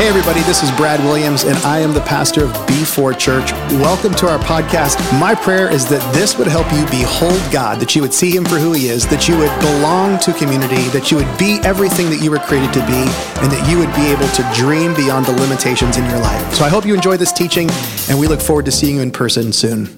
Hey, everybody, this is Brad Williams, and I am the pastor of B4 Church. Welcome to our podcast. My prayer is that this would help you behold God, that you would see Him for who He is, that you would belong to community, that you would be everything that you were created to be, and that you would be able to dream beyond the limitations in your life. So I hope you enjoy this teaching, and we look forward to seeing you in person soon.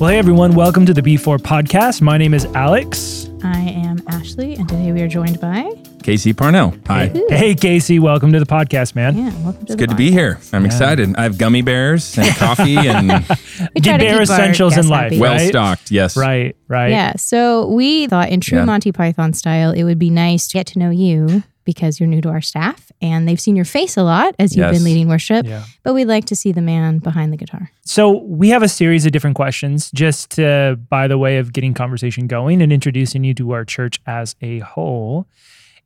Well, hey everyone, welcome to the B4 podcast. My name is Alex. I am Ashleigh, and today we are joined by. Casey Parnell. Hi. Hey, Casey, welcome to the podcast, man. Yeah, welcome to It's good to be here. I'm excited. I have gummy bears and coffee and We try to Get bare our essentials in guests life, happy. well- well stocked. Yes. Right, right. Yeah, so we thought in true Yeah. Monty Python style, it would be nice to get to know you because you're new to our staff and they've seen your face a lot as you've Yes. been leading worship, Yeah. but we'd like to see the man behind the guitar. So we have a series of different questions just to, by the way of getting conversation going and introducing you to our church as a whole.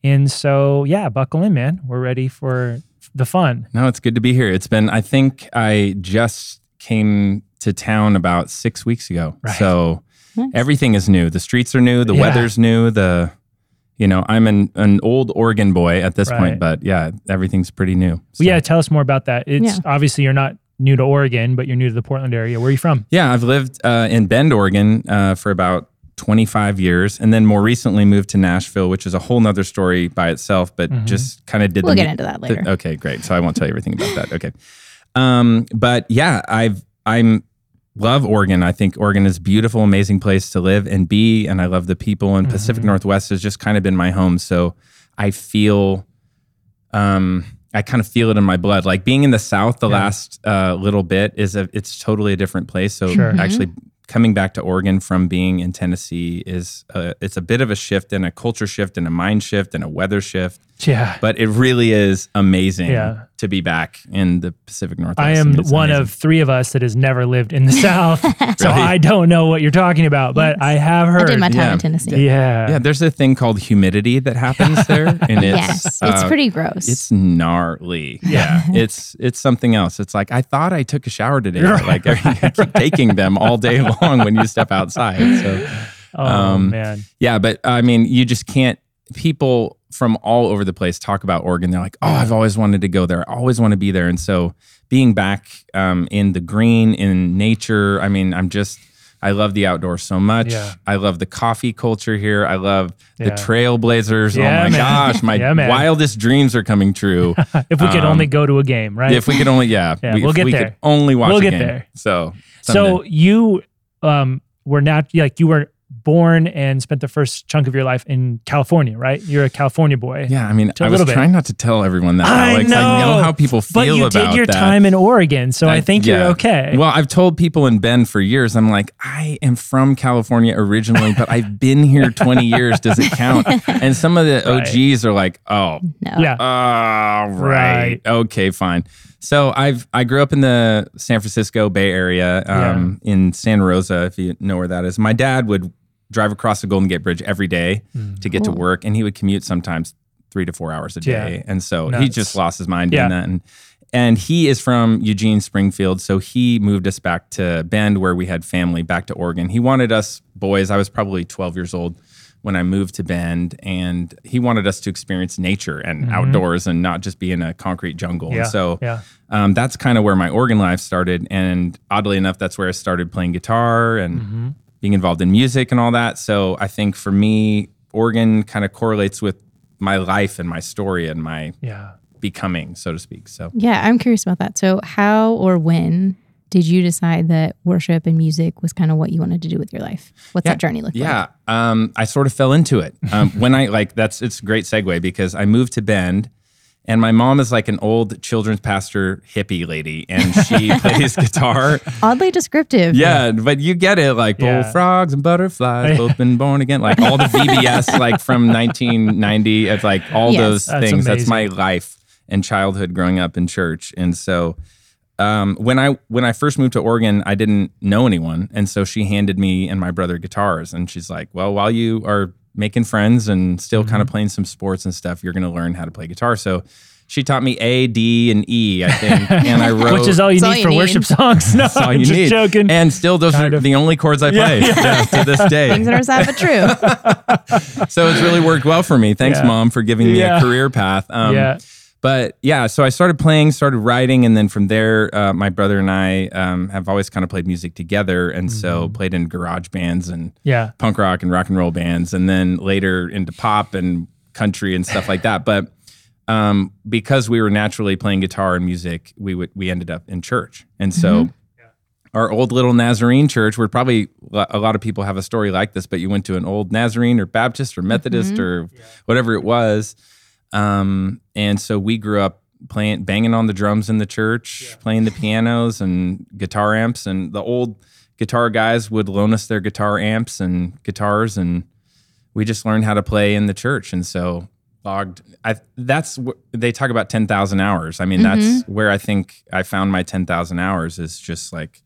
And so, yeah, buckle in, man. We're ready for the fun. No, it's good to be here. It's been, I think I just came to town about six weeks ago. Right. So Nice. everything is new. The streets are new. The Yeah. weather's new. The, you know, I'm an, an old Oregon boy at this Right. point, but yeah, everything's pretty new. So- Well, yeah, tell us more about that. It's Yeah. obviously you're not new to Oregon, but you're new to the Portland area. Where are you from? Yeah, I've lived uh, in Bend, Oregon uh, for about 25 years, and then more recently moved to Nashville, which is a whole nother story by itself, but Mhm. just kind of did We'll the get into that the- later. okay, great. So I won't tell you everything about that. Okay. Um, but yeah, I've I'm love Oregon. I think Oregon is a beautiful, amazing place to live and be, and I love the people. And Pacific Mhm. Northwest has just kind of been my home, so I feel, um, I kind of feel it in my blood. Like being in the South, the Yeah. last uh, little bit is a it's totally a different place. So Sure. Actually. Coming back to Oregon from being in Tennessee is uh, it's a bit of a shift and a culture shift and a mind shift and a weather shift Yeah. but it really is amazing Yeah. to be back in the Pacific Northwest. I am it's one amazing. of three of us that has never lived in the South. so Really? I don't know what you're talking about, but I have I heard. did my time yeah. in Tennessee. yeah. yeah. There's a thing called humidity that happens there, and it's yes, it's uh, pretty gross. It's gnarly. Yeah, it's it's something else. It's like I thought I took a shower today. but, Like I keep taking them all day long when you step outside. So Oh, um, man. yeah, but I mean, you just can't. People from all over the place talk about Oregon. They're like, "Oh, I've always wanted to go there. I always want to be there." And so, being back um, in the green, in nature, I mean, I'm just. I love the outdoors so much. Yeah. I love the coffee culture here. I love the trailblazers. Yeah, oh my man. gosh, my Yeah, wildest dreams are coming true. If we could um, only go to a game, right? If we could only, yeah, Yeah, we, we'll if get we there. could only watch We'll get game. there. So, so you um, were not like you were born and spent the first chunk of your life in California, right? You're a California boy. yeah, I mean, To a I was bit. trying not to tell everyone that. I Alex. I know know, how people But you did your that. time in Oregon, so I, I- think you're okay. Well, I've told people in Bend for years, I'm like, I am from California originally, but I've been here 20 years. Does it count? And some of the Right. OGs are like, oh, no. yeah. oh, right. Right. Okay, fine. So I've I grew up in the San Francisco Bay Area, um, in Santa Rosa, if you know where that is. My dad would drive across the Golden Gate Bridge every day Mm. to get to work, and he would commute sometimes three to four hours a Yeah. day. And so he just lost his mind Yeah. doing that. And and he is from Eugene, Springfield. So he moved us back to Bend, where we had family, back to Oregon. He wanted us boys. I was probably 12 years old when I moved to Bend, and he wanted us to experience nature and outdoors and not just be in a concrete jungle. Mm-hmm. yeah. And so yeah. um, that's kind of where my Oregon life started. And oddly enough, that's where I started playing guitar and Mm-hmm. Being involved in music and all that. So I think for me, Oregon kind of correlates with my life and my story and my Yeah. becoming, so to speak. So Yeah, I'm curious about that. So, how or when did you decide that worship and music was kind of what you wanted to do with your life? What's Yeah, that journey look like? yeah, um, I sort of fell into it um, when I like that's it's a great segue because I moved to Bend. And my mom is like an old children's pastor hippie lady, and she plays guitar. Oddly descriptive. Yeah, but you get it. Like Yeah. bullfrogs and butterflies, both been born again. Like all the VBS, like from 1990. It's like all Yes. those That's things. That's my life and childhood growing up in church. And so, um, when I when I first moved to Oregon, I didn't know anyone, and so she handed me and my brother guitars, and she's like, "Well, while you are making friends and still kind of playing some sports and stuff, you're going to learn how to play guitar." So she taught me A, D, and E, I think, and I wrote. Which is all you That's all need you for need. worship songs. No, That's all I'm you just need. joking. And still, those Kind are of. the only chords I Yeah, play yeah. yeah, to this day. Things that are sad but true. so it's really worked well for me. Thanks, Yeah. mom, for giving me Yeah. a career path. Um, yeah. But yeah, so I started playing, started writing, and then from there, uh, my brother and I um, have always kind of played music together, and so Mm-hmm. played in garage bands and Yeah. punk rock and rock and roll bands, and then later into pop and country and stuff like that. But um, because we were naturally playing guitar and music, we would we ended up in church, and so. Our old little Nazarene church, where probably a lot of people have a story like this, but you went to an old Nazarene or Baptist or Methodist or whatever it was. Um, and so we grew up playing, banging on the drums in the church, playing the pianos and guitar amps. And the old guitar guys would loan us their guitar amps and guitars, and we just learned how to play in the church. And so logged. I that's wh- they talk about ten thousand hours. I mean, that's where I think I found my ten thousand hours is just like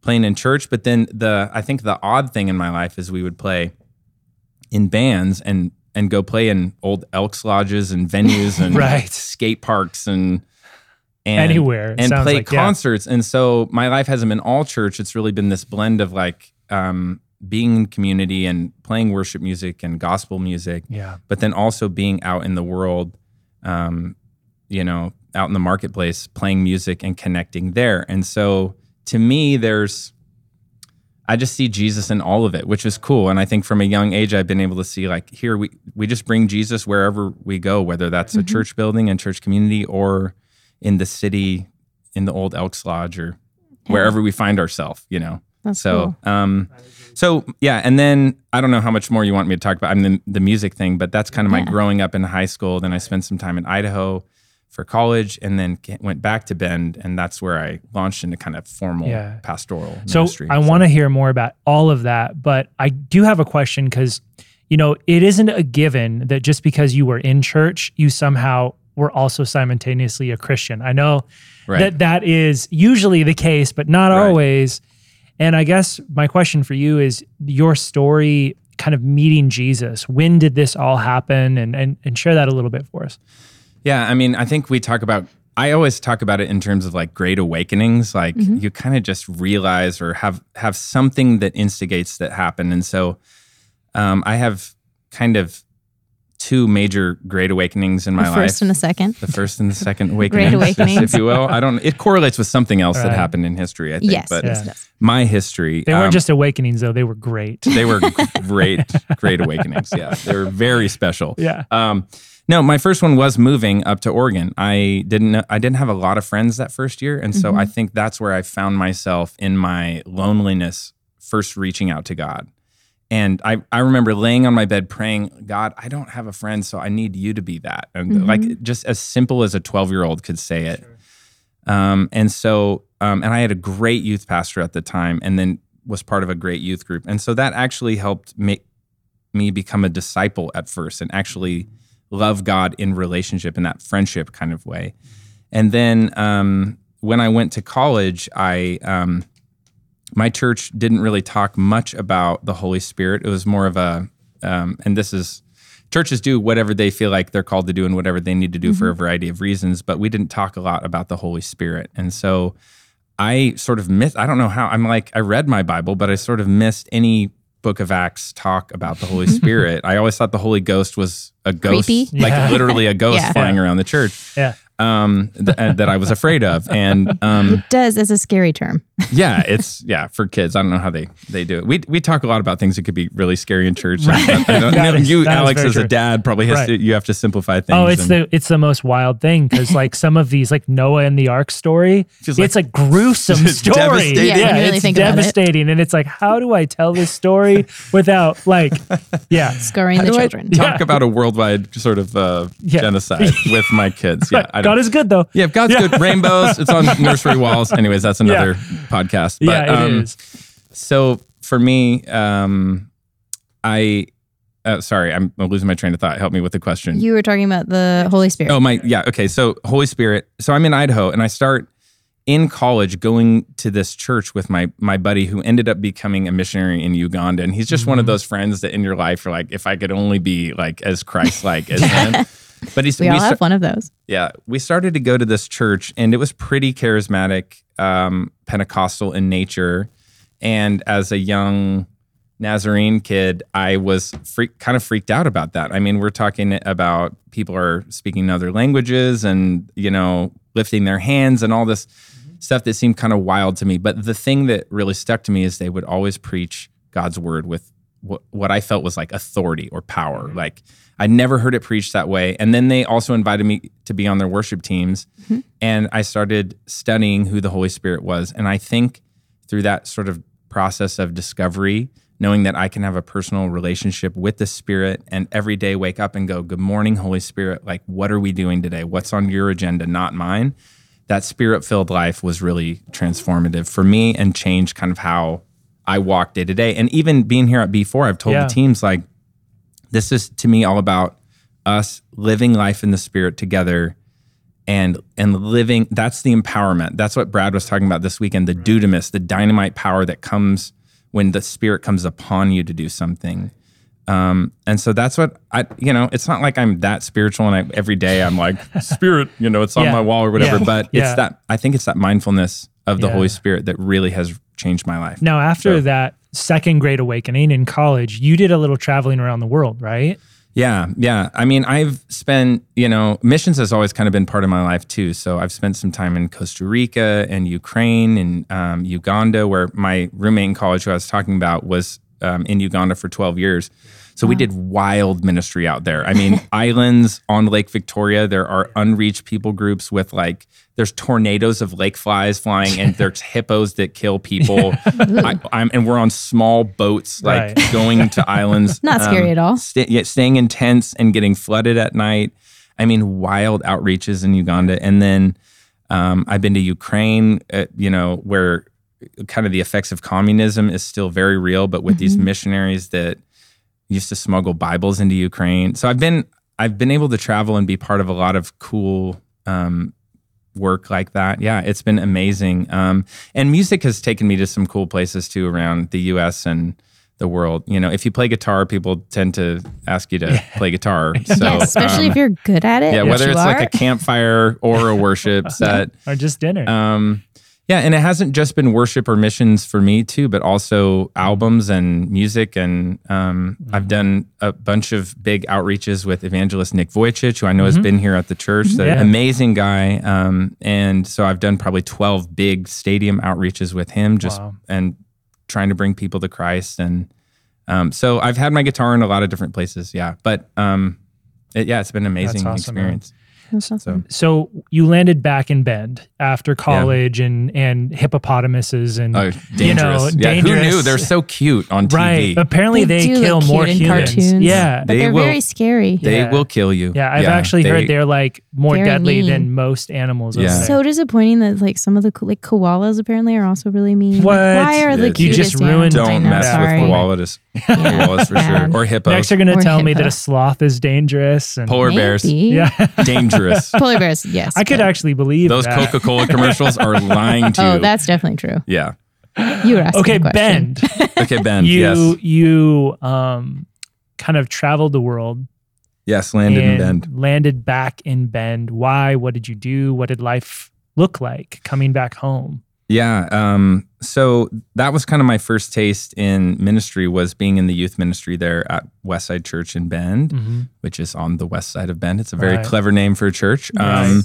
playing in church. But then the I think the odd thing in my life is we would play in bands and and go play in old Elks lodges and venues and Right. skate parks and and Anywhere, and play like, yeah. concerts. And so my life hasn't been all church. It's really been this blend of like um, being in community and playing worship music and gospel music, Yeah. but then also being out in the world, um, you know, out in the marketplace, playing music and connecting there. And so to me, there's I just see Jesus in all of it, which is cool. And I think from a young age, I've been able to see like here we we just bring Jesus wherever we go, whether that's a church building and church community or in the city, in the old Elks Lodge or wherever we find ourselves, you know. That's so cool. um so yeah, and then I don't know how much more you want me to talk about. I mean the, the music thing, but that's kind of my Yeah. growing up in high school. Then I spent some time in Idaho for college, and then went back to Bend, and that's where I launched into kind of formal Yeah. pastoral So ministry. I want to hear more about all of that, but I do have a question because, you know, it isn't a given that just because you were in church, you somehow were also simultaneously a Christian. I know Right. that that is usually the case, but not Right. always. And I guess my question for you is your story kind of meeting Jesus. When did this all happen? And and and share that a little bit for us. Yeah, I mean, I think we talk about. I always talk about it in terms of like great awakenings. Like you kind of just realize or have have something that instigates that happen. And so, um, I have kind of two major great awakenings in my life. The life. first and a second. the first and the second awakening, awakenings. if you will. I don't. It correlates with something else that happened in history. I think, Yes. but yes, Yeah. yes. my history. They weren't um, just awakenings though, they were great. They were great, great awakenings. Yeah, they were very special. Yeah. Um, no, my first one was moving up to Oregon. I didn't. know- I didn't have a lot of friends that first year, and so I think that's where I found myself in my loneliness, first reaching out to God. And I, I remember laying on my bed praying, God, I don't have a friend, so I need you to be that. And like just as simple as a 12 year old could say it. Um, and so, um, and I had a great youth pastor at the time, and then was part of a great youth group. And so that actually helped make me become a disciple at first and actually love God in relationship in that friendship kind of way. And then um, when I went to college, I um, my church didn't really talk much about the Holy Spirit. It was more of a, um, and this is churches do whatever they feel like they're called to do and whatever they need to do for a variety of reasons, but we didn't talk a lot about the Holy Spirit. And so I sort of missed, I don't know how, I'm like, I read my Bible, but I sort of missed any book of Acts talk about the Holy Spirit. I always thought the Holy Ghost was a ghost, Creepy. like Yeah. literally a ghost Yeah. flying around the church Yeah. Um, th- uh, that I was afraid of. And um, It does as a scary term. yeah, it's yeah for kids. I don't know how they they do it. We we talk a lot about things that could be really scary in church. I I don't- That is- you, that is Alex, very as a dad, probably has Right. to, you have to simplify things. Oh, it's and- the it's the most wild thing because like some of these like Noah and the Ark story, Feels it's a gruesome It's story. devastating. Yeah, you really it's think about it. devastating, and it's like, how do I tell this story without like, yeah, Scarring How the do I children. talk about a worldwide sort of uh, Yeah. genocide with my kids. Yeah, I don't- God is good though. yeah, God's good. Rainbows. It's on nursery walls. Anyways, that's another podcast. But, yeah, it um, is. So for me, um, I uh, sorry, I'm losing my train of thought. Help me with the question. You were talking about the Holy Spirit. Oh my, yeah. Okay, so Holy Spirit. So I'm in Idaho, and I start in college going to this church with my my buddy who ended up becoming a missionary in Uganda, and he's just one of those friends that in your life are like, if I could only be like as Christ like as him. But he's, We all sta- have one of those. yeah, we started to go to this church, and it was pretty charismatic, um, Pentecostal in nature. And as a young Nazarene kid, I was freak, kind of freaked out about that. I mean, we're talking about people are speaking other languages and you know lifting their hands and all this stuff that seemed kind of wild to me. But the thing that really stuck to me is they would always preach God's word with what, what I felt was like authority or power. Like I never heard it preached that way. And then they also invited me to be on their worship teams. Mm-hmm. And I started studying who the Holy Spirit was. And I think through that sort of process of discovery, knowing that I can have a personal relationship with the Spirit and every day wake up and go, Good morning, Holy Spirit. Like, what are we doing today? What's on your agenda, not mine? That spirit filled life was really transformative for me and changed kind of how I walk day to day. And even being here at B4, I've told Yeah. the teams, like, this is to me all about us living life in the Spirit together and and living that's the empowerment that's what brad was talking about this weekend the dunamis the dynamite power that comes when the spirit comes upon you to do something um, and so that's what i you know it's not like i'm that spiritual and I, every day i'm like spirit you know it's on Yeah. my wall or whatever Yeah. but Yeah. it's that i think it's that mindfulness of the holy spirit that really has changed my life Now, after So- that second great awakening in college, you did a little traveling around the world, right? Yeah, yeah. I mean, I've spent, you know, missions has always kind of been part of my life too. So I've spent some time in Costa Rica and Ukraine and um, Uganda, where my roommate in college, who I was talking about, was um, in Uganda for 12 years. So we did wild ministry out there. I mean, islands on Lake Victoria, there are unreached people groups with like, there's tornadoes of lake flies flying and there's hippos that kill people. I, I'm, and we're on small boats, like Right. going to islands. Not scary at all. Sta yeah, staying in tents and getting flooded at night. I mean, wild outreaches in Uganda. And then um, I've been to Ukraine, uh, you know, where kind of the effects of communism is still very real, but with these missionaries that used to smuggle Bibles into Ukraine. So I've been I've been able to travel and be part of a lot of cool um, work like that. Yeah, it's been amazing. Um, and music has taken me to some cool places too around the U.S. and the world. You know, if you play guitar, people tend to ask you to play guitar. So, yes, especially um, if you're good at it. yeah, whether it's are. like a campfire or a worship set. Or just dinner? Um, yeah, and it hasn't just been worship or missions for me too, but also albums and music. And um, Mm-hmm. I've done a bunch of big outreaches with evangelist Nick Vujicic, who I know has been here at the church. The Mm-hmm. Yeah. amazing guy. Um, and so I've done probably twelve big stadium outreaches with him, just Wow. and trying to bring people to Christ. And um, so I've had my guitar in a lot of different places. Yeah, but um, it, yeah, it's been an amazing awesome, experience. That's awesome. so you landed back in Bend after college and and hippopotamuses and Oh, dangerous. you know yeah, who knew? They're so cute on TV. right. Apparently they, do kill more cute humans. cartoons. Yeah. But They they're will- very scary. They Yeah. will kill you. Yeah, I've actually they- heard they're like more Very deadly mean. than most animals. Yeah. there. So disappointing that like some of the like koalas apparently are also really mean. Like, What? why are the You just ruined- animals? I Don't mess with koalas. Koalas for Bad. sure. Or hippos. Next, you're gonna Or tell me that a sloth is dangerous. And Polar bears. Maybe. yeah, Dangerous. Polar bears, yes. I could but- actually believe Those that. Coca Cola commercials are lying to you. Oh, that's definitely true. yeah. You were asking Okay, a question. Bend. Okay, Bend. you yes. you you um kind of traveled the world Yes, landed in and Bend. landed back in Bend. Why? What did you do? What did life look like coming back home? Yeah. Um, so that was kind of my first taste in ministry was being in the youth ministry there at Westside Church in Bend, Mhm. which is on the west side of Bend. It's a very Right. clever name for a church. Um,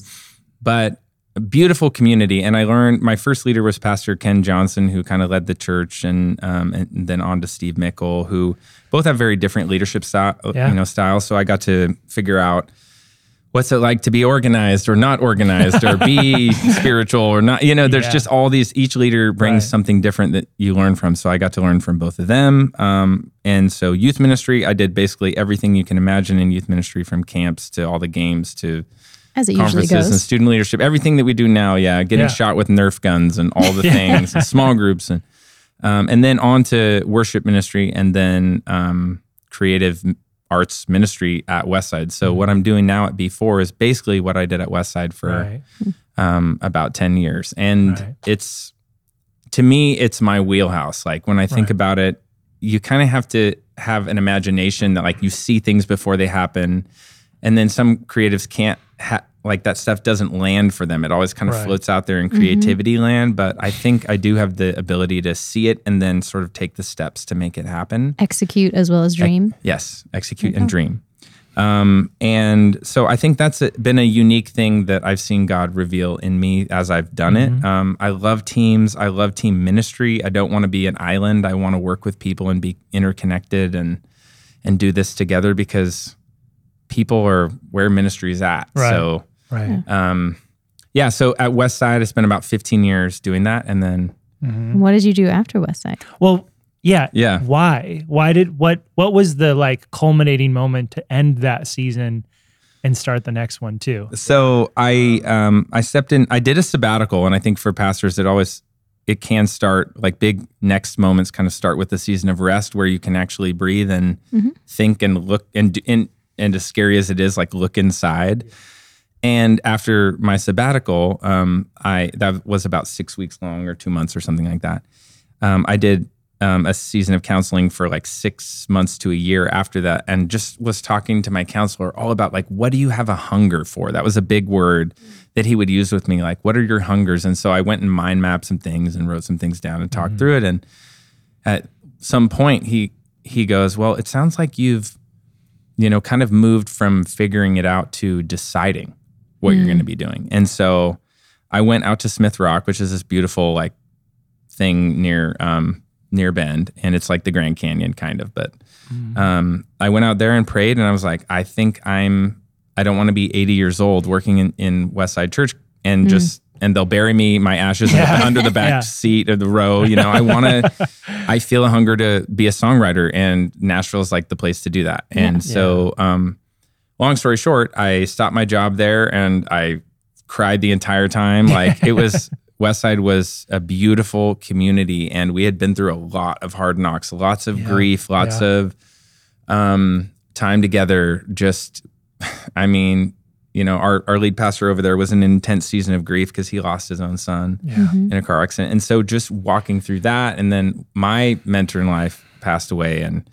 but a beautiful community. And I learned my first leader was Pastor Ken Johnson, who kind of led the church, and um, and then on to Steve Mickle, who both have very different leadership style, Yeah. you know, styles. So I got to figure out what's it like to be organized or not organized or be spiritual or not you know there's Yeah. just all these each leader brings Right. something different that you learn from so i got to learn from both of them um, and so youth ministry i did basically everything you can imagine in youth ministry from camps to all the games to As it usually conferences and student leadership everything that we do now yeah getting Yeah. shot with nerf guns and all the things and small groups and um, and then on to worship ministry and then um, creative arts ministry at Westside. So Mm-hmm. what I'm doing now at B4 is basically what I did at Westside for Right. um, about 10 years. And Right. it's, to me, it's my wheelhouse. Like when I think Right. about it, you kind of have to have an imagination that like you see things before they happen and then some creatives can't ha- like that stuff doesn't land for them. It always kind of Right. floats out there in creativity land. But I think I do have the ability to see it and then sort of take the steps to make it happen. Execute as well as dream. Yes, execute and dream. Um, and so I think that's a, been a unique thing that I've seen God reveal in me as I've done it. Um, I love teams. I love team ministry. I don't want to be an island. I want to work with people and be interconnected and and do this together because people are where ministry is at. Right. So Right. um, yeah. So at West Side, I spent about 15 years doing that, and then What did you do after Westside? Well, yeah. Yeah. Why? Why did what what was the like culminating moment to end that season and start the next one too? So I um I stepped in I did a sabbatical and I think for pastors it always it can start like big next moments kind of start with the season of rest where you can actually breathe and think and look and and and as scary as it is like look inside. And after my sabbatical, um, I that was about six weeks long or two months or something like that. Um, I did um, a season of counseling for like six months to a year after that, and just was talking to my counselor all about like, what do you have a hunger for? That was a big word that he would use with me. Like, what are your hungers? And so I went and mind mapped some things and wrote some things down and talked through it. And at some point, he he goes, "Well, it sounds like you've, you know, kind of moved from figuring it out to deciding what you're going to be doing." And so I went out to Smith Rock, which is this beautiful like thing near um, near Bend, and it's like the Grand Canyon kind of. But um, I went out there and prayed, and I was like, I think I'm. I don't want to be 80 years old working in in West Side Church and just and they'll bury me my ashes under the back Yeah. seat of the row. You know, I want to. I feel a hunger to be a songwriter, and Nashville is like the place to do that. And so, um, long story short, I stopped my job there, and I cried the entire time. Like it was Westside was a beautiful community, and we had been through a lot of hard knocks, lots of grief, lots Yeah. of um, time together. Just, I mean, you know, our our lead pastor over there was an intense season of grief because he lost his own son Yeah. in a car accident, and so just walking through that, and then my mentor in life passed away, and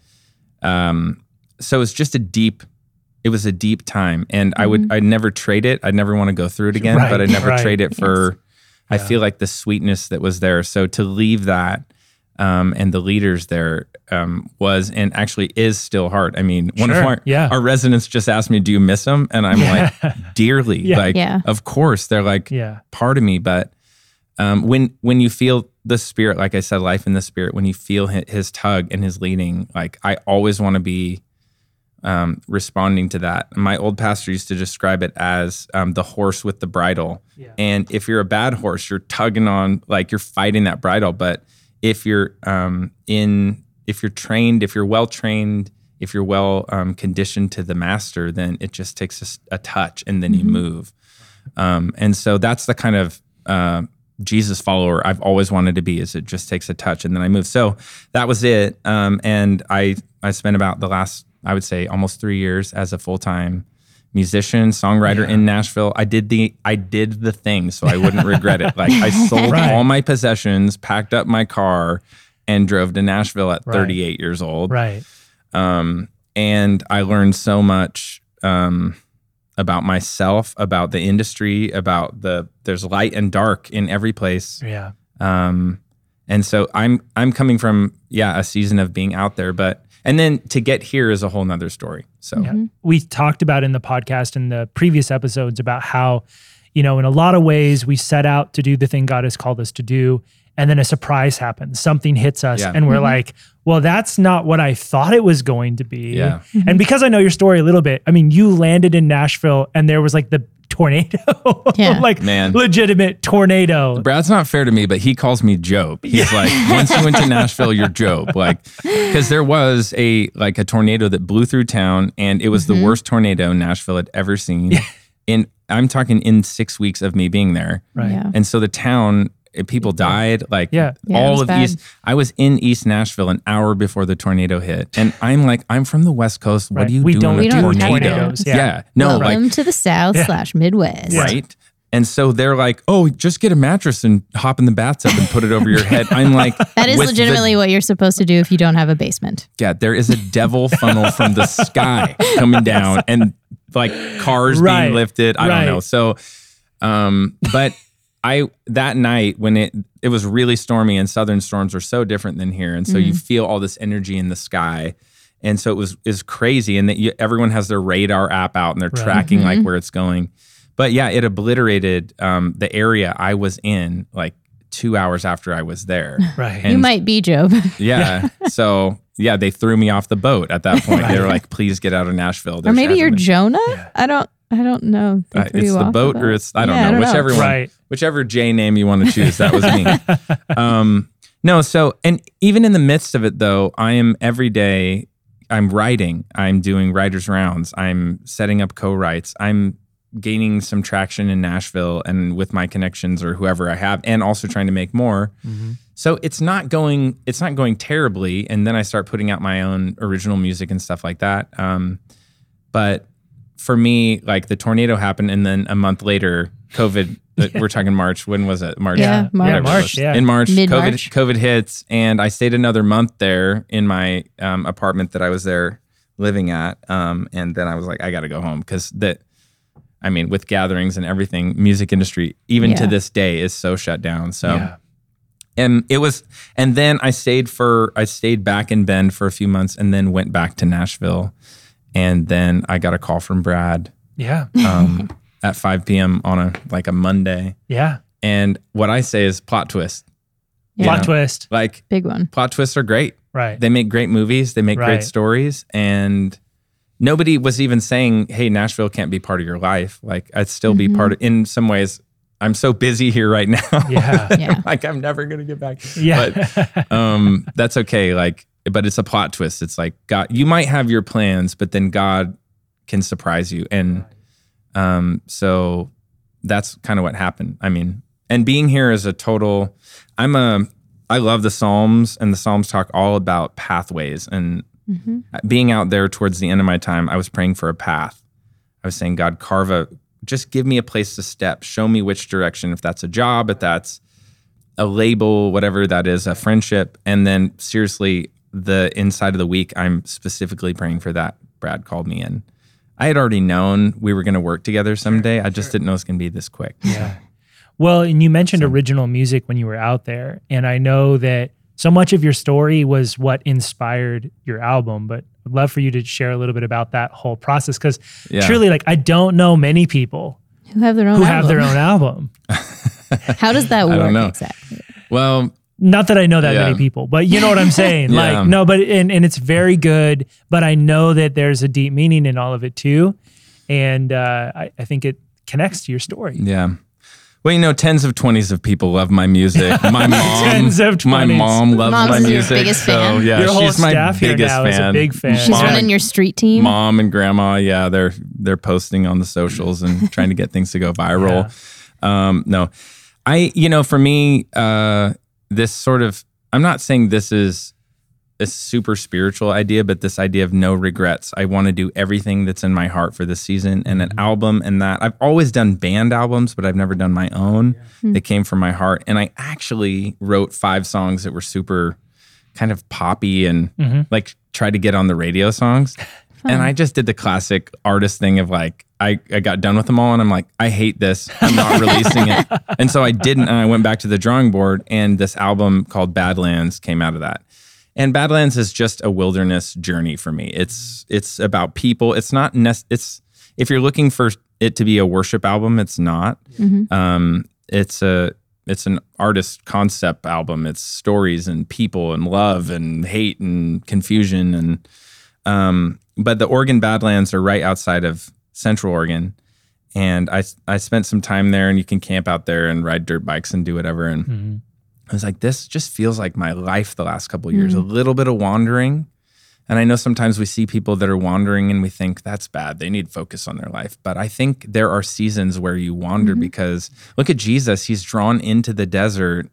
um, so it's just a deep. It was a deep time, and I would I'd never trade it. I'd never want to go through it again, Right, but I'd never right. trade it for. I feel like the sweetness that was there. So to leave that um, and the leaders there um, was and actually is still hard. I mean, one Sure, of our, yeah. our residents just asked me, "Do you miss them?" And I'm Yeah. like, dearly, Yeah. like, Yeah. of course, they're like Yeah. part of me. But um, when when you feel the spirit, like I said, life in the spirit, when you feel his, his tug and his leading, like I always want to be um, responding to that. My old pastor used to describe it as um, the horse with the bridle. And if you're a bad horse, you're tugging on, like you're fighting that bridle. But if you're um, in, if you're trained, if you're well trained, if you're well um, conditioned to the master, then it just takes a touch and then you move. Um, and so that's the kind of uh, Jesus follower I've always wanted to be. Is it just takes a touch and then I move. So that was it. Um, and I I spent about the last I would say almost three years as a full time musician songwriter in Nashville. I did the I did the thing, so I wouldn't regret it. Like I sold Right. all my possessions, packed up my car, and drove to Nashville at Right. 38 years old Right. um, and I learned so much um, about myself, about the industry, about the there's light and dark in every place. Yeah. Um, and so I'm I'm coming from yeah a season of being out there, but and then to get here is a whole nother story. So Yeah. Mm-hmm. We talked about in the podcast in the previous episodes about how, you know, in a lot of ways we set out to do the thing God has called us to do. And then a surprise happens. Something hits us, Yeah. and we're mm-hmm. like, well, that's not what I thought it was going to be. Yeah. Mm-hmm. And because I know your story a little bit, I mean, you landed in Nashville and there was like the tornado. Yeah. like Man. legitimate tornado. Brad's not fair to me, but he calls me Job. He's like, once you went to Nashville, you're Job. Like, because there was a like a tornado that blew through town, and it was the mm-hmm. worst tornado Nashville had ever seen. In I'm talking in six weeks of me being there, Right. Yeah. and so the town. People died, like Yeah. Yeah, all of bad. East. I was in East Nashville an hour before the tornado hit, and I'm like, I'm from the West Coast. What do you We do don't- in We a don't have tornado? tornadoes. Yeah. Yeah. no, Welcome like to the South slash Midwest. right? And so they're like, "Oh, just get a mattress and hop in the bathtub and put it over your head." I'm like, That is with the- legitimately what you're supposed to do if you don't have a basement. yeah. There is a devil funnel from the sky coming down, and like cars Right, being lifted. I right. don't know. So, um, but I that night when it it was really stormy and southern storms are so different than here, and so you feel all this energy in the sky. And so it was is crazy, and that you, everyone has their radar app out and they're Right. tracking like where it's going. But yeah, it obliterated um, the area I was in like two hours after I was there. Right. you might be Job. Yeah. so yeah, they threw me off the boat at that point. They were like, "Please get out of Nashville." or maybe you're. Jonah. Yeah. I don't. I don't know. Uh, it's the boat or it's I don't Yeah, know whichever one, Right. Whichever J name you want to choose. That was me. um, no, so and even in the midst of it though, I am every day. I'm writing. I'm doing writers rounds. I'm setting up co-writes. I'm gaining some traction in Nashville and with my connections or whoever I have, and also trying to make more. So it's not going it's not going terribly, and then I start putting out my own original music and stuff like that. Um, but for me, like the tornado happened, and then a month later, COVID. We're talking March. When was it? March. Yeah, March. Yeah, March. Yeah. In March, Mid-March. COVID, COVID hits, and I stayed another month there in my um, apartment that I was there living at. Um, and then I was like, I got to go home because that. I mean, with gatherings and everything, music industry, even to this day, is so shut down. So Yeah. and it was and then i stayed for i stayed back in bend for a few months and then went back to nashville and then i got a call from brad Yeah. um, at 5 p.m on a like a monday Yeah. and what i say is plot twist Yeah. Plot know? twist. like Big one. plot twists are great Right. they make great movies they make Right. great stories and nobody was even saying hey nashville can't be part of your life like i'd still be part of in some ways i'm so busy here right now Yeah. Yeah. like i'm never gonna get back yeah. but um that's okay like but it's a plot twist it's like god you might have your plans but then god can surprise you and um so that's kind of what happened i mean and being here is a total i'm a i love the psalms and the psalms talk all about pathways and Mhm. being out there towards the end of my time i was praying for a path i was saying god carve a just give me a place to step show me which direction if that's a job if that's a label, whatever that is, a friendship. And then seriously, the inside of the week, I'm specifically praying for that. Brad called me in. I had already known we were going to work together someday. I just didn't know it was going to be this quick. Yeah. Well, and you mentioned original music when you were out there, and I know that so much of your story was what inspired your album, but I'd love for you to share a little bit about that whole process because Yeah. truly, like, I don't know many people Who have their own. who have their own album. How does that I work don't know. exactly? Well, Not that I know that Yeah. many people, but you know what I'm saying. Yeah. Like, no, but and, and it's very good, but I know that there's a deep meaning in all of it too. And uh, I, I think it connects to your story. yeah. Well, you know, tens of twenties of people love my music. My mom, Tens of my mom loves Mom's my your music. biggest so fan. yeah, Your whole she's my staff here biggest now fan. is a big fan. She's Mom- running your street team. mom and grandma yeah they're they're posting on the socials and trying to get things to go viral um no i you know for me uh this sort of i'm not saying this is a super spiritual idea but this idea of no regrets. I want to do everything that's in my heart for this season and an album and that. I've always done band albums but i've never done my own. That came from my heart. And i actually wrote five songs that were super kind of poppy and Mhm. like tried to get on the radio songs and I just did the classic artist thing of like, I, I got done with them all and I'm like, I hate this. I'm not releasing it. And so I didn't. And I went back to the drawing board and this album called Badlands came out of that. And Badlands is just a wilderness journey for me. It's it's about people. It's not nec- it's if you're looking for it to be a worship album, it's not. Um, it's a it's an artist concept album. It's stories and people and love and hate and confusion and um, but the Oregon Badlands are right outside of Central Oregon, and I I spent some time there, and you can camp out there and ride dirt bikes and do whatever. And Mhm. I was like, this just feels like my life the last couple of years. A little bit of wandering, and I know sometimes we see people that are wandering, and we think that's bad. They need focus on their life. But I think there are seasons where you wander because look at Jesus. He's drawn into the desert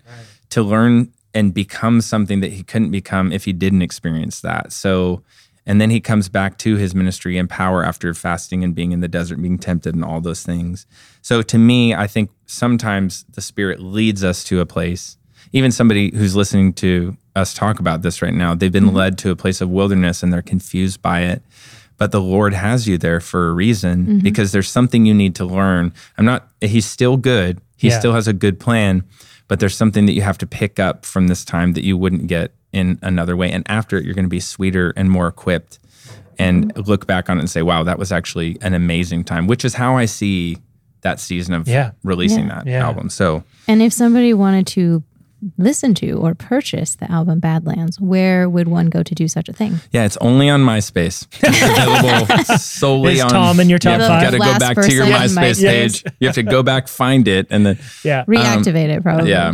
to learn and become something that he couldn't become if he didn't experience that. So, and then he comes back to his ministry in power after fasting and being in the desert, being tempted, and all those things. So, to me, I think sometimes the Spirit leads us to a place. Even somebody who's listening to us talk about this right now, they've been led to a place of wilderness and they're confused by it. but the Lord has you there for a reason Mm-hmm. because there's something you need to learn. I'm not, he's still good. He Yeah. still has a good plan, but there's something that you have to pick up from this time that you wouldn't get in another way. And after it, you're going to be sweeter and more equipped and look back on it and say, wow, that was actually an amazing time, which is how I see that season of Yeah. releasing Yeah. that Yeah. album. So, And if somebody wanted to listen to or purchase the album Badlands, where would one go to do such a thing? Yeah, it's only on MySpace. It's available solely Is on. Tom in your top yeah, five? You got to go back to your MySpace MySpace. page. You have to go back, find it, and then Yeah. Um, Reactivate it, probably. yeah,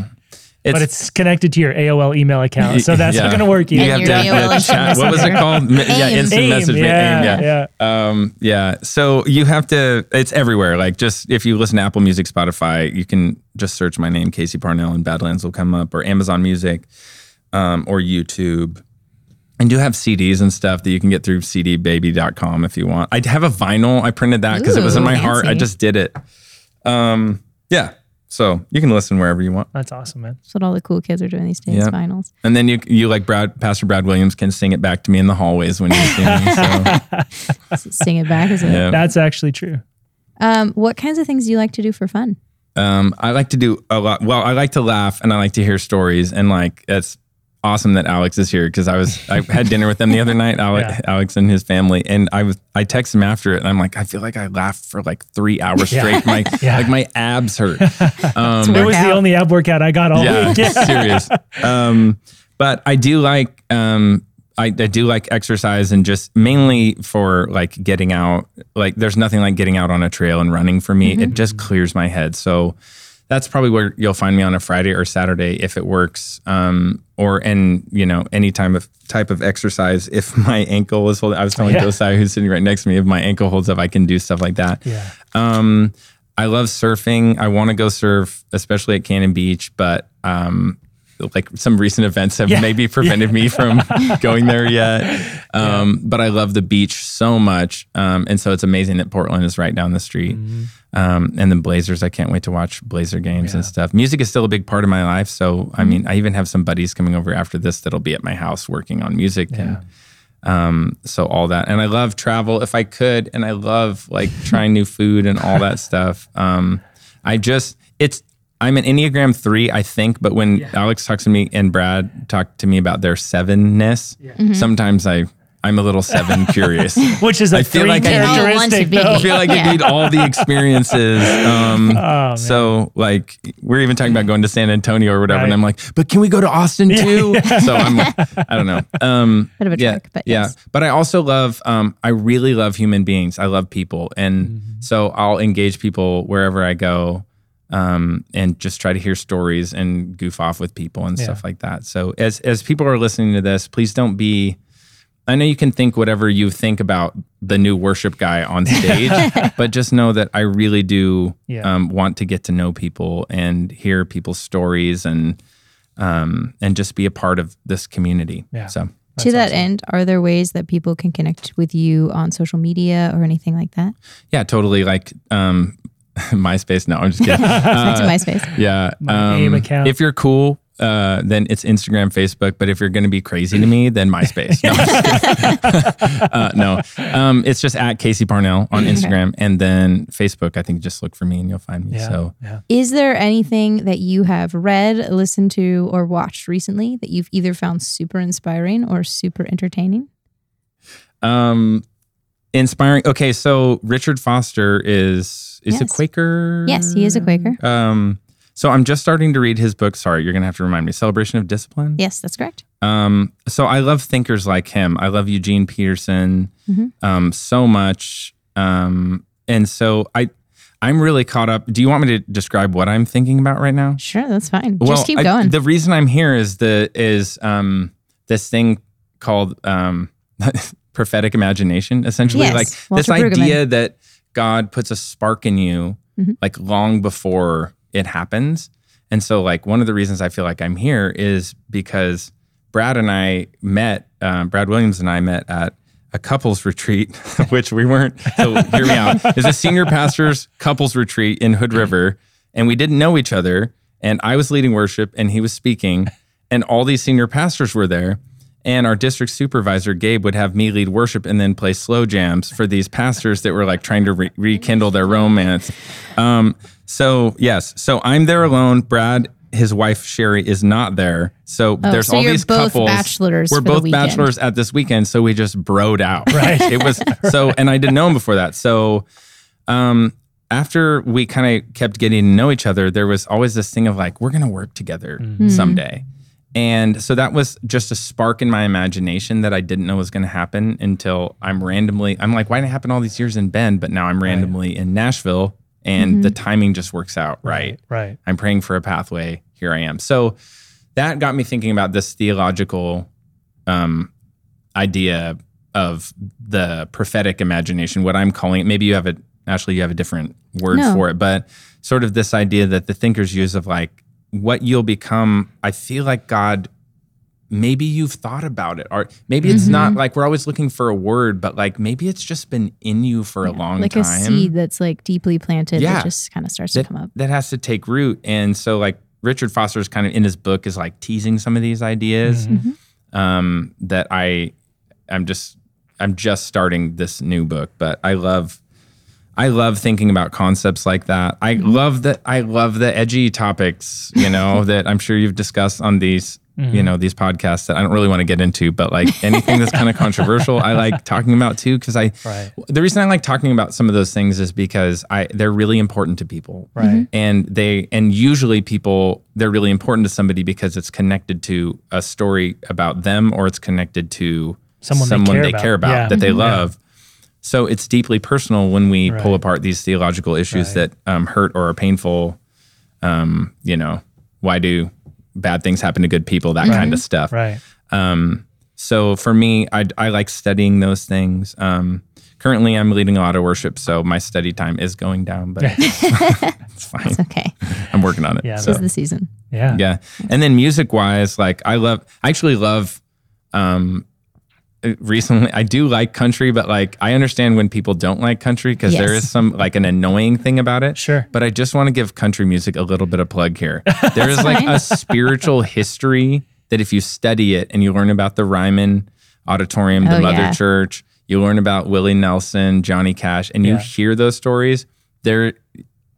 but it's connected to your AOL email account. So that's yeah. not going to work either. And have your to AOL chat. What was it called? Mi- Yeah, instant AIM, message. yeah, AIM, yeah. yeah. Um, yeah. So you have to. It's everywhere. Like just if you listen to Apple Music, Spotify, you can just search my name, Casey Parnell, and Badlands will come up, or Amazon Music, um, or YouTube. And do have CDs and stuff that you can get through cdbaby.com if you want. I have a vinyl. I printed that because it was in Ooh, my heart. I just did it. Um, yeah. So you can listen wherever you want. That's awesome, man. That's what all the cool kids are doing these days, Yeah. finals. And then you, you like Brad, Pastor Brad Williams can sing it back to me in the hallways when you see me. So, Sing it back. Is it? yeah. That's actually true. Um, what kinds of things do you like to do for fun? Um, I like to do a lot. Well, I like to laugh and I like to hear stories. And like, it's awesome that Alex is here because I was, I had dinner with them the other night, Alex, Yeah. Alex and his family. And I was, I texted him after it and I'm like, I feel like I laughed for like three hours Yeah. straight. My, Yeah. like my abs hurt. Um, It was the only ab workout I got all yeah, week. Yeah. serious. Um, but I do like um, I, I do like exercise and just mainly for like getting out. Like there's nothing like getting out on a trail and running for me. It just clears my head. So that's probably where you'll find me on a Friday or Saturday if it works. Um, or and you know any time of type of exercise. If my ankle is holding, I was telling Yeah. Josiah who's sitting right next to me, if my ankle holds up, I can do stuff like that. Yeah. Um, I love surfing. I want to go surf, especially at Cannon Beach, but um, like some recent events have Yeah. maybe prevented me from going there yet. Um, But I love the beach so much, um, and so it's amazing that Portland is right down the street. Mm-hmm. Um, and then Blazers, I can't wait to watch Blazer games and stuff. Music is still a big part of my life, so Mm-hmm. I mean, I even have some buddies coming over after this that'll be at my house working on music and um, so all that. And I love travel if I could, and I love like trying new food and all that stuff. Um, I just it's I'm an Enneagram three, I think, but when Alex talks to me and Brad talk to me about their sevenness, sometimes I I'm a little seven curious. Which is a I feel three like I need- I characteristic I feel like I need all the experiences. Um, Oh, so like we're even talking about going to San Antonio or whatever, and I'm like, but can we go to Austin too? So I'm like, I don't know. Um, Bit of a yeah, trick, but yeah. yes. But I also love, um, I really love human beings. I love people, and Mm-hmm. so I'll engage people wherever I go. Um, and just try to hear stories and goof off with people and Yeah. stuff like that. So as as people are listening to this, please don't be I know you can think whatever you think about the new worship guy on stage, but just know that I really do Yeah. um, want to get to know people and hear people's stories and um, and just be a part of this community. Yeah. So to that awesome. end, are there ways that people can connect with you on social media or anything like that? yeah, totally like um, MySpace. No, I'm just kidding. Connect Uh, to MySpace. Yeah. My AIM account. If you're cool, uh, then it's Instagram, Facebook. But if you're going to be crazy to me, then MySpace. No, I'm just uh, no. Um, it's just at Casey Parnell on Instagram. And then Facebook, I think just look for me and you'll find me. yeah. So yeah. Is there anything that you have read, listened to, or watched recently that you've either found super inspiring or super entertaining? um, inspiring. Okay. So Richard Foster is, is a Quaker. Yes, he is a Quaker. Um, so I'm just starting to read his book. Sorry, you're going to have to remind me. Celebration of Discipline. Yes, that's correct. Um, so I love thinkers like him. I love Eugene Peterson Mhm. um, so much. Um, and so I, I'm really caught up. Do you want me to describe what I'm thinking about right now? Sure, that's fine. Just keep I- going. the reason I'm here is the is um, this thing called um, prophetic imagination. Essentially, Yes, like Walter this Brueggemann. idea that God puts a spark in you, Mhm. like long before it happens. And so, like one of the reasons I feel like I'm here is because Brad and I met. Um, Brad Williams and I met at a couples retreat, which we weren't. So hear me out. It's a senior pastors couples retreat in Hood River, and we didn't know each other. And I was leading worship, and he was speaking, and all these senior pastors were there. And our district supervisor, Gabe, would have me lead worship and then play slow jams for these pastors that were like trying to re- rekindle their romance. Um, so, yes, so I'm there alone. Brad, his wife, Sherry, is not there. So there's Oh, so all you're these both couples. bachelors We're for both weekend. bachelors at this weekend. So we just broed out. Right. it was so, and I didn't know him before that. So, um, after we kind of kept getting to know each other, there was always this thing of like, we're going to work together someday. And so that was just a spark in my imagination that I didn't know was going to happen until I'm randomly, I'm like, why didn't it happen all these years in Bend? But now I'm randomly in Nashville and the timing just works out right. Right. I'm praying for a pathway. Here I am. So that got me thinking about this theological um, idea of the prophetic imagination, what I'm calling it. Maybe you have a, Ashleigh, you have a different word No. for it, but sort of this idea that the thinkers use of like what you'll become. I feel like God, maybe you've thought about it, or maybe it's Mm-hmm. not like we're always looking for a word, but like maybe it's just been in you for a long like time Like a seed that's like deeply planted Yeah. that just kind of starts that, to come up. that has to take root. And so, like Richard Foster's kind of in his book is like teasing some of these ideas um, that I, I'm just, I'm just starting this new book, but I love, I love thinking about concepts like that. I mm-hmm. love that. I love the edgy topics, you know, that I'm sure you've discussed on these. You mm-hmm. know these podcasts that I don't really want to get into, but like anything that's kind of controversial, I like talking about too. Because I, Right. the reason I like talking about some of those things is because I they're really important to people Right. Mm-hmm. and they and usually people they're really important to somebody because it's connected to a story about them or it's connected to Someone someone they care about. Yeah. that they love. Yeah. Love so it's deeply personal when we pull apart these theological issues Right. that um, hurt or are painful um, you know why do bad things happen to good people that kind of stuff Right. um, so for me, I, I like studying those things. Um, currently, I'm leading a lot of worship, so my study time is going down, but it's fine. It's okay. I'm working on it. Yeah, so, This is the season. Yeah. yeah. And then music wise, like I love, I actually love, um, recently I do like country, but like I understand when people don't like country because there Yes. is some like an annoying thing about it. Sure. But I just want to give country music a little bit of plug here. There is like a spiritual history that if you study it and you learn about the Ryman Auditorium, the Oh, Mother yeah. Church, you learn about Willie Nelson, Johnny Cash, and you hear those stories, there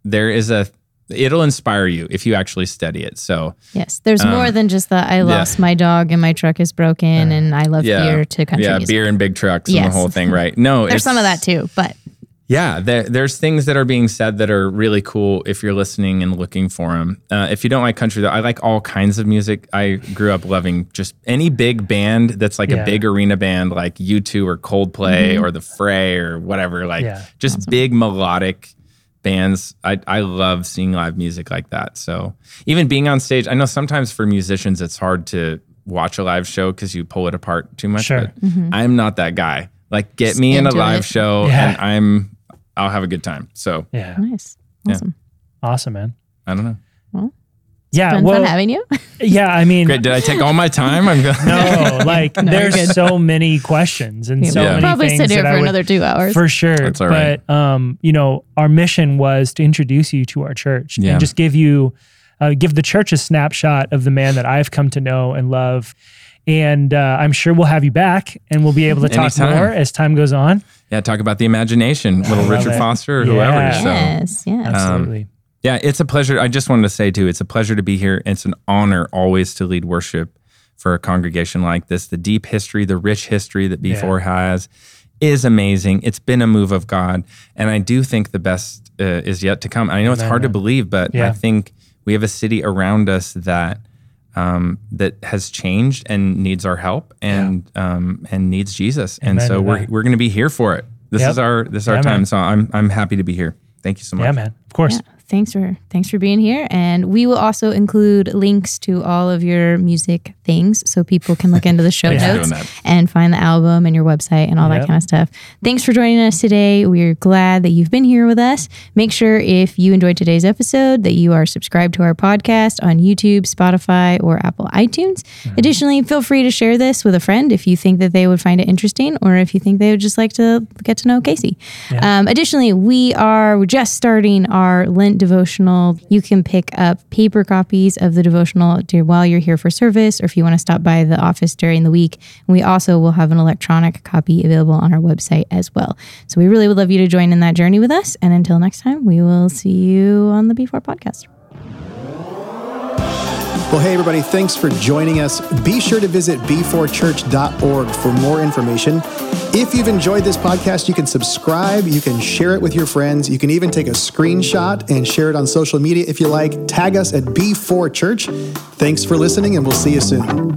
there is a it'll inspire you if you actually study it. So Yes. There's more than just the I lost my dog and my truck is broken and I love yeah, beer to country yeah, music. beer and big trucks and the whole thing, right? No, There's some of that too, but Yeah, there, there's things that are being said that are really cool if you're listening and looking for them. Uh, if you don't like country, though, I like all kinds of music. I grew up loving just any big band that's like Yeah. a big arena band, like U2 or Coldplay Mm-hmm. or The Fray or whatever. Like Yeah. just big melodic bands. I, I love seeing live music like that. So even being on stage, I know sometimes for musicians it's hard to watch a live show because you pull it apart too much. Sure. But mm-hmm. I'm not that guy. Like get me in a live it. show Yeah. and I'm I'll have a good time. So Yeah. nice. Yeah. Awesome. Awesome, man. I don't know. Yeah. Been well, fun having you. yeah. I mean, Great. Did I take all my time? I'm going. no, like No, you're there's good. so many questions and so Yeah. many Probably things sit here that for would, another two hours. For sure. That's all right. But um, you know, our mission was to introduce you to our church Yeah. and just give you uh, give the church a snapshot of the man that I've come to know and love. And uh, I'm sure we'll have you back and we'll be able to talk Anytime. more as time goes on. Yeah, talk about the imagination, little love Richard it. Foster or Yeah. whoever. So yes. Yeah. Absolutely. Yeah, it's a pleasure. I just wanted to say too, it's a pleasure to be here. It's an honor always to lead worship for a congregation like this. The deep history, the rich history that B4 has is amazing. It's been a move of God, and I do think the best uh, is yet to come. I know it's hard to believe, but Yeah. I think we have a city around us that um, that has changed and needs our help and um, and needs Jesus. and so to we're we're going to be here for it. This Yep. is our this is our Yeah, time. man. So I'm I'm happy to be here. Thank you so much. Yeah, man. Of course. Yeah. Thanks for thanks for being here. And we will also include links to all of your music things so people can look into the show Yeah. notes and find the album and your website and all Yep. that kind of stuff. Thanks for joining us today. We're glad that you've been here with us. Make sure if you enjoyed today's episode that you are subscribed to our podcast on YouTube, Spotify, or Apple iTunes. Mm-hmm. Additionally, feel free to share this with a friend if you think that they would find it interesting or if you think they would just like to get to know Casey. Um, additionally, we are just starting our Lent devotional. You can pick up paper copies of the devotional while you're here for service or if you want to stop by the office during the week. And we also will have an electronic copy available on our website as well. So we really would love you to join in that journey with us. And until next time, we will see you on the B4 podcast. Well, hey, everybody, thanks for joining us. Be sure to visit b4church.org for more information. If you've enjoyed this podcast, you can subscribe, you can share it with your friends, you can even take a screenshot and share it on social media if you like. Tag us at B4Church. Thanks for listening, and we'll see you soon.